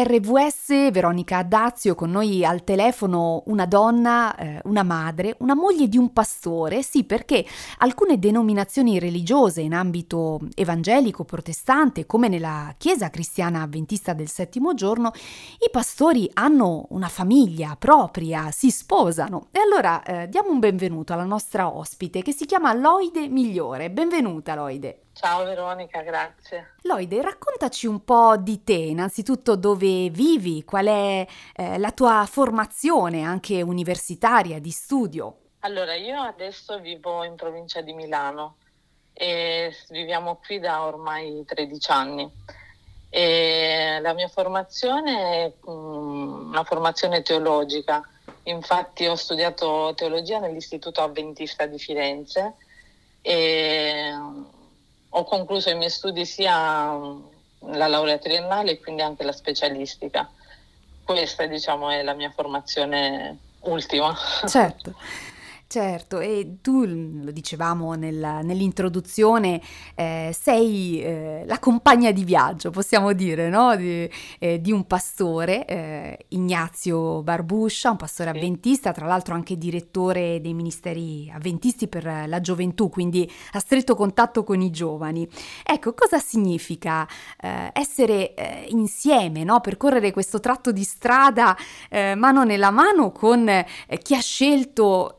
RVS Veronica Addazio con noi al telefono una donna, eh, una madre, una moglie di un pastore, sì perché alcune denominazioni religiose in ambito evangelico protestante come nella Chiesa cristiana avventista del settimo giorno, i pastori hanno una famiglia propria, si sposano e allora eh, diamo un benvenuto alla nostra ospite che si chiama Loide Migliore. Benvenuta Loide. Ciao Veronica, grazie. Loide, raccontaci un po' di te, innanzitutto dove vivi, qual è eh, la tua formazione anche universitaria, di studio. Allora, io adesso vivo in provincia di Milano e viviamo qui da ormai 13 anni. E la mia formazione è mm, una formazione teologica, infatti ho studiato teologia nell'Istituto Avventista di Firenze e ho concluso i miei studi sia la laurea triennale e quindi anche la specialistica. Questa diciamo è la mia formazione ultima. Certo. Certo, e tu lo dicevamo nel, nell'introduzione, eh, sei eh, la compagna di viaggio, possiamo dire, no? di, eh, di, un pastore, eh, Ignazio Barbuscia, un pastore avventista, tra l'altro anche direttore dei ministeri avventisti per la gioventù, quindi a stretto contatto con i giovani. Ecco, cosa significa eh, essere eh, insieme, no? percorrere questo tratto di strada mano nella mano con chi ha scelto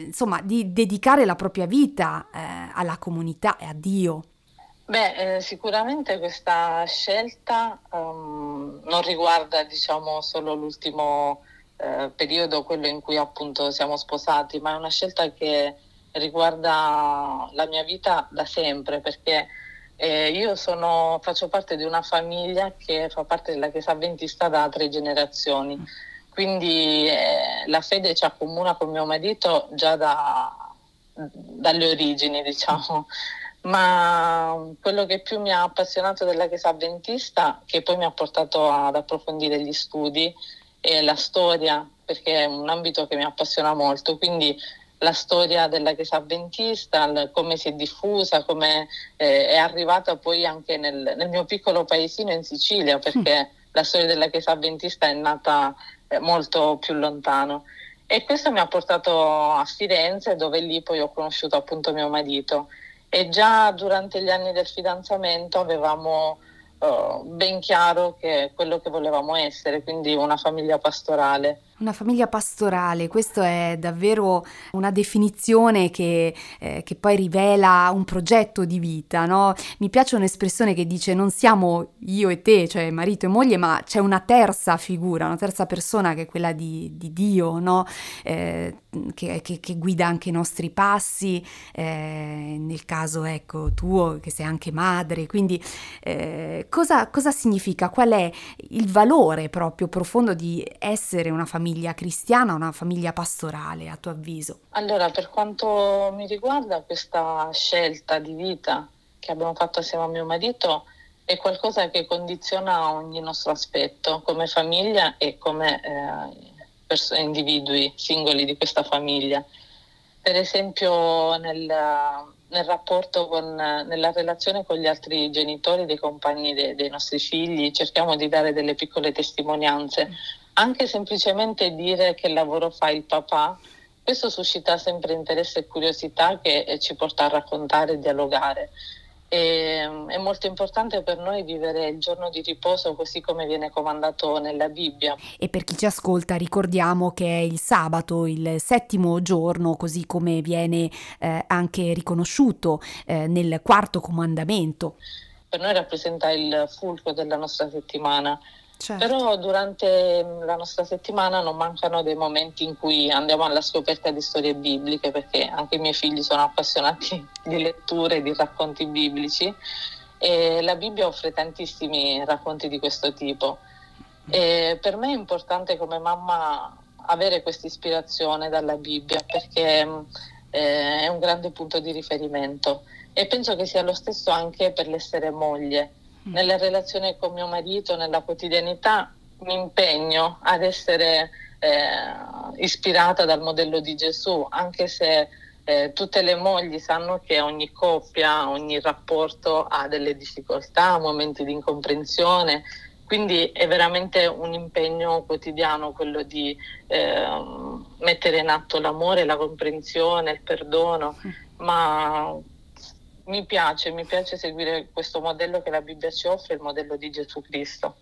insomma, di dedicare la propria vita eh, alla comunità e a Dio? Beh, eh, sicuramente questa scelta um, non riguarda, diciamo, solo l'ultimo eh, periodo, quello in cui appunto siamo sposati, ma è una scelta che riguarda la mia vita da sempre, perché eh, io sono, faccio parte di una famiglia che fa parte della Chiesa Adventista da tre generazioni. Quindi eh, la fede ci accomuna con mio marito già da, dalle origini, diciamo. Ma quello che più mi ha appassionato della Chiesa Adventista, che poi mi ha portato ad approfondire gli studi, è la storia, perché è un ambito che mi appassiona molto. Quindi la storia della Chiesa Adventista, come si è diffusa, come eh, è arrivata poi anche nel, nel, mio piccolo paesino in Sicilia, perché mm. la storia della Chiesa Adventista è nata molto più lontano. E questo mi ha portato a Firenze, dove lì poi ho conosciuto appunto mio marito. E già durante gli anni del fidanzamento avevamo uh, ben chiaro che quello che volevamo essere, quindi una famiglia pastorale. Una famiglia pastorale, questa è davvero una definizione che, eh, che, poi rivela un progetto di vita, no? Mi piace un'espressione che dice non siamo io e te, cioè marito e moglie, ma c'è una terza figura, una terza persona che è quella di, di Dio, no? Eh, che, che, che, guida anche i nostri passi, eh, nel caso ecco tuo che sei anche madre, quindi eh, cosa, cosa significa, qual è il valore proprio profondo di essere una famiglia? Famiglia cristiana, una famiglia pastorale, a tuo avviso? Allora, per quanto mi riguarda, questa scelta di vita che abbiamo fatto assieme a mio marito è qualcosa che condiziona ogni nostro aspetto come famiglia e come eh, pers- individui singoli di questa famiglia. Per esempio nel, nel rapporto con, nella relazione con gli altri genitori, dei compagni de, dei nostri figli, cerchiamo di dare delle piccole testimonianze anche semplicemente dire che lavoro fa il papà, questo suscita sempre interesse e curiosità che ci porta a raccontare e dialogare. E, è molto importante per noi vivere il giorno di riposo così come viene comandato nella Bibbia. E per chi ci ascolta ricordiamo che è il sabato, il settimo giorno, così come viene eh, anche riconosciuto eh, nel quarto comandamento. Per noi rappresenta il fulcro della nostra settimana Certo. Però durante mm, la nostra settimana non mancano dei momenti in cui andiamo alla scoperta di storie bibliche, perché anche i miei figli sono appassionati di letture e di racconti biblici e la Bibbia offre tantissimi racconti di questo tipo. E per me è importante come mamma avere questa ispirazione dalla Bibbia perché mm, eh, è un grande punto di riferimento e penso che sia lo stesso anche per l'essere moglie. Nella relazione con mio marito, nella quotidianità, mi impegno ad essere eh, ispirata dal modello di Gesù, anche se eh, tutte le mogli sanno che ogni coppia, ogni rapporto ha delle difficoltà, momenti di incomprensione, Quindi è veramente un impegno quotidiano quello di eh, mettere in atto l'amore, la comprensione, il perdono, ma mi piace, mi piace seguire questo modello che la Bibbia ci offre, il modello di Gesù Cristo.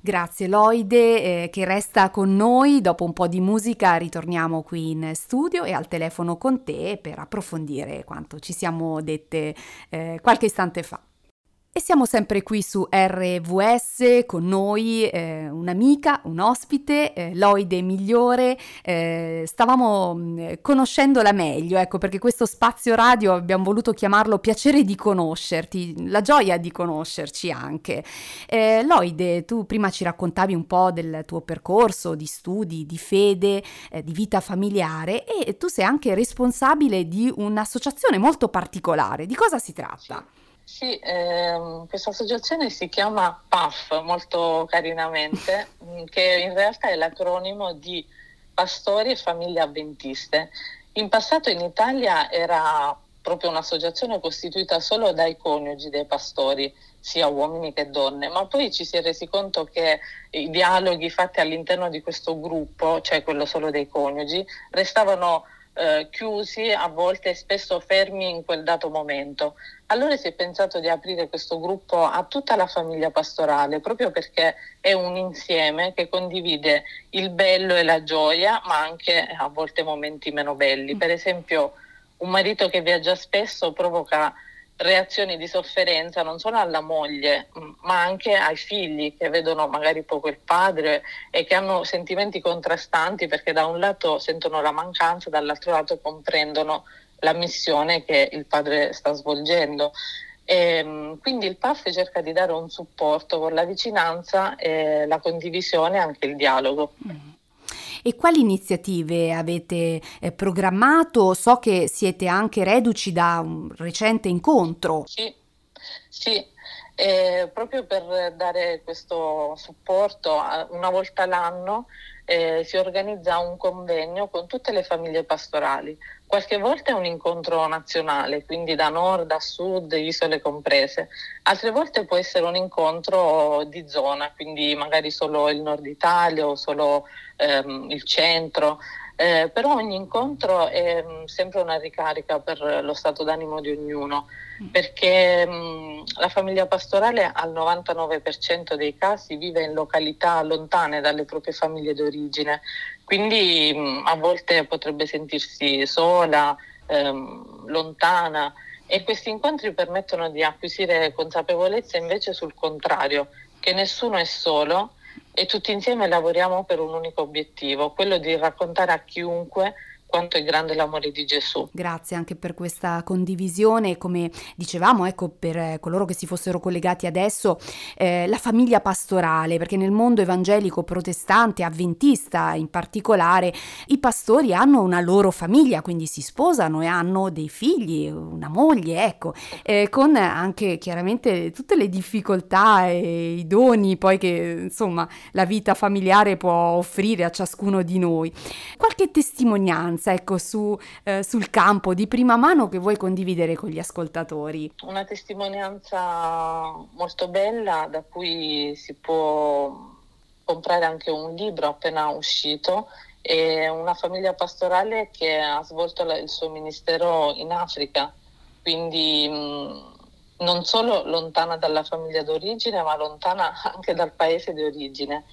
Grazie Loide eh, che resta con noi, dopo un po' di musica ritorniamo qui in studio e al telefono con te per approfondire quanto ci siamo dette eh, qualche istante fa. E siamo sempre qui su RVS con noi eh, un'amica, un ospite, eh, Loide Migliore. Eh, stavamo mh, mm, conoscendola meglio, ecco perché questo spazio radio abbiamo voluto chiamarlo piacere di conoscerti, la gioia di conoscerci anche. Eh, Loide, tu prima ci raccontavi un po' del tuo percorso di studi, di fede, eh, di vita familiare e tu sei anche responsabile di un'associazione molto particolare. Di cosa si tratta? Sì. Ehm, questa associazione si chiama PAF molto carinamente, mm, che in realtà è l'acronimo di Pastori e Famiglie Avventiste. In passato in Italia era proprio un'associazione costituita solo dai coniugi dei pastori, sia uomini che donne, ma poi ci si è resi conto che i dialoghi fatti all'interno di questo gruppo, cioè quello solo dei coniugi, restavano eh, chiusi, a volte spesso fermi in quel dato momento. Allora si è pensato di aprire questo gruppo a tutta la famiglia pastorale, proprio perché è un insieme che condivide il bello e la gioia, ma anche a volte momenti meno belli. Per esempio, un marito che viaggia spesso provoca reazioni di sofferenza non solo alla moglie, ma anche ai figli che vedono magari poco il padre e che hanno sentimenti contrastanti perché da un lato sentono la mancanza, dall'altro lato comprendono la missione che il padre sta svolgendo. E, ehm, quindi il PAF cerca di dare un supporto con la vicinanza, la condivisione e anche il dialogo. Mm. E quali iniziative avete eh, programmato? So che siete anche reduci da un recente incontro. Sì, sì. Eh, proprio per dare questo supporto una volta l'anno eh, si organizza un convegno con tutte le famiglie pastorali. Qualche volta è un incontro nazionale, quindi da nord a sud, isole comprese. Altre volte può essere un incontro di zona, quindi magari solo il nord Italia o solo ehm, il centro. Eh, però ogni incontro è mh, mm, sempre una ricarica per lo stato d'animo di ognuno, mm. perché mh, mm, la famiglia pastorale al 99% dei casi vive in località lontane dalle proprie famiglie d'origine, quindi mh, a volte potrebbe sentirsi sola, ehm, lontana e questi incontri permettono di acquisire consapevolezza invece sul contrario, che nessuno è solo e tutti insieme lavoriamo per un unico obiettivo, quello di raccontare a chiunque quanto è grande l'amore di Gesù. Grazie anche per questa condivisione, come dicevamo, ecco, per coloro che si fossero collegati adesso, eh, la famiglia pastorale, perché nel mondo evangelico protestante, avventista in particolare, i pastori hanno una loro famiglia, quindi si sposano e hanno dei figli, una moglie, ecco, eh, con anche chiaramente tutte le difficoltà e i doni poi che insomma la vita familiare può offrire a ciascuno di noi. Qualche testimonianza esperienza ecco, su, eh, sul campo di prima mano che vuoi condividere con gli ascoltatori? Una testimonianza molto bella da cui si può comprare anche un libro appena uscito è una famiglia pastorale che ha svolto il suo ministero in Africa, quindi non solo lontana dalla famiglia d'origine, ma lontana anche dal paese di origine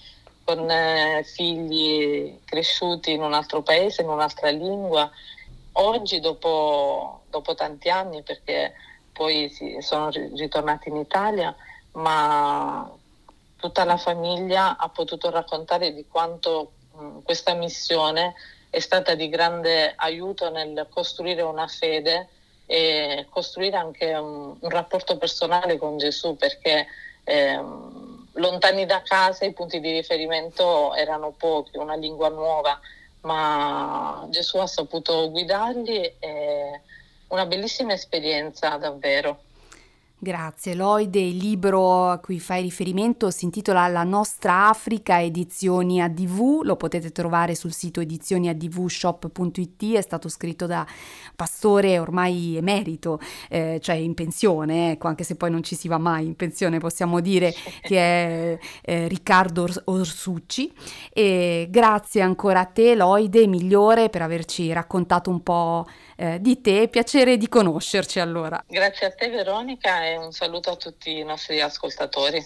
con eh, figli cresciuti in un altro paese, in un'altra lingua. Oggi, dopo, dopo tanti anni, perché poi sì, sono ritornati in Italia, ma tutta la famiglia ha potuto raccontare di quanto mh, questa missione è stata di grande aiuto nel costruire una fede e costruire anche un, un rapporto personale con Gesù, perché ehm, lontani da casa i punti di riferimento erano pochi, una lingua nuova, ma Gesù ha saputo guidarli e una bellissima esperienza davvero. Grazie. Loide, il libro a cui fai riferimento si intitola La nostra Africa, edizioni ADV, lo potete trovare sul sito edizioniadvshop.it, è stato scritto da pastore ormai emerito, eh, cioè in pensione, ecco, anche se poi non ci si va mai in pensione, possiamo dire che è eh, Riccardo Orsucci. E grazie ancora a te, Loide, migliore, per averci raccontato un po' eh, di te, piacere di conoscerci allora. Grazie a te Veronica un saluto a tutti i nostri ascoltatori.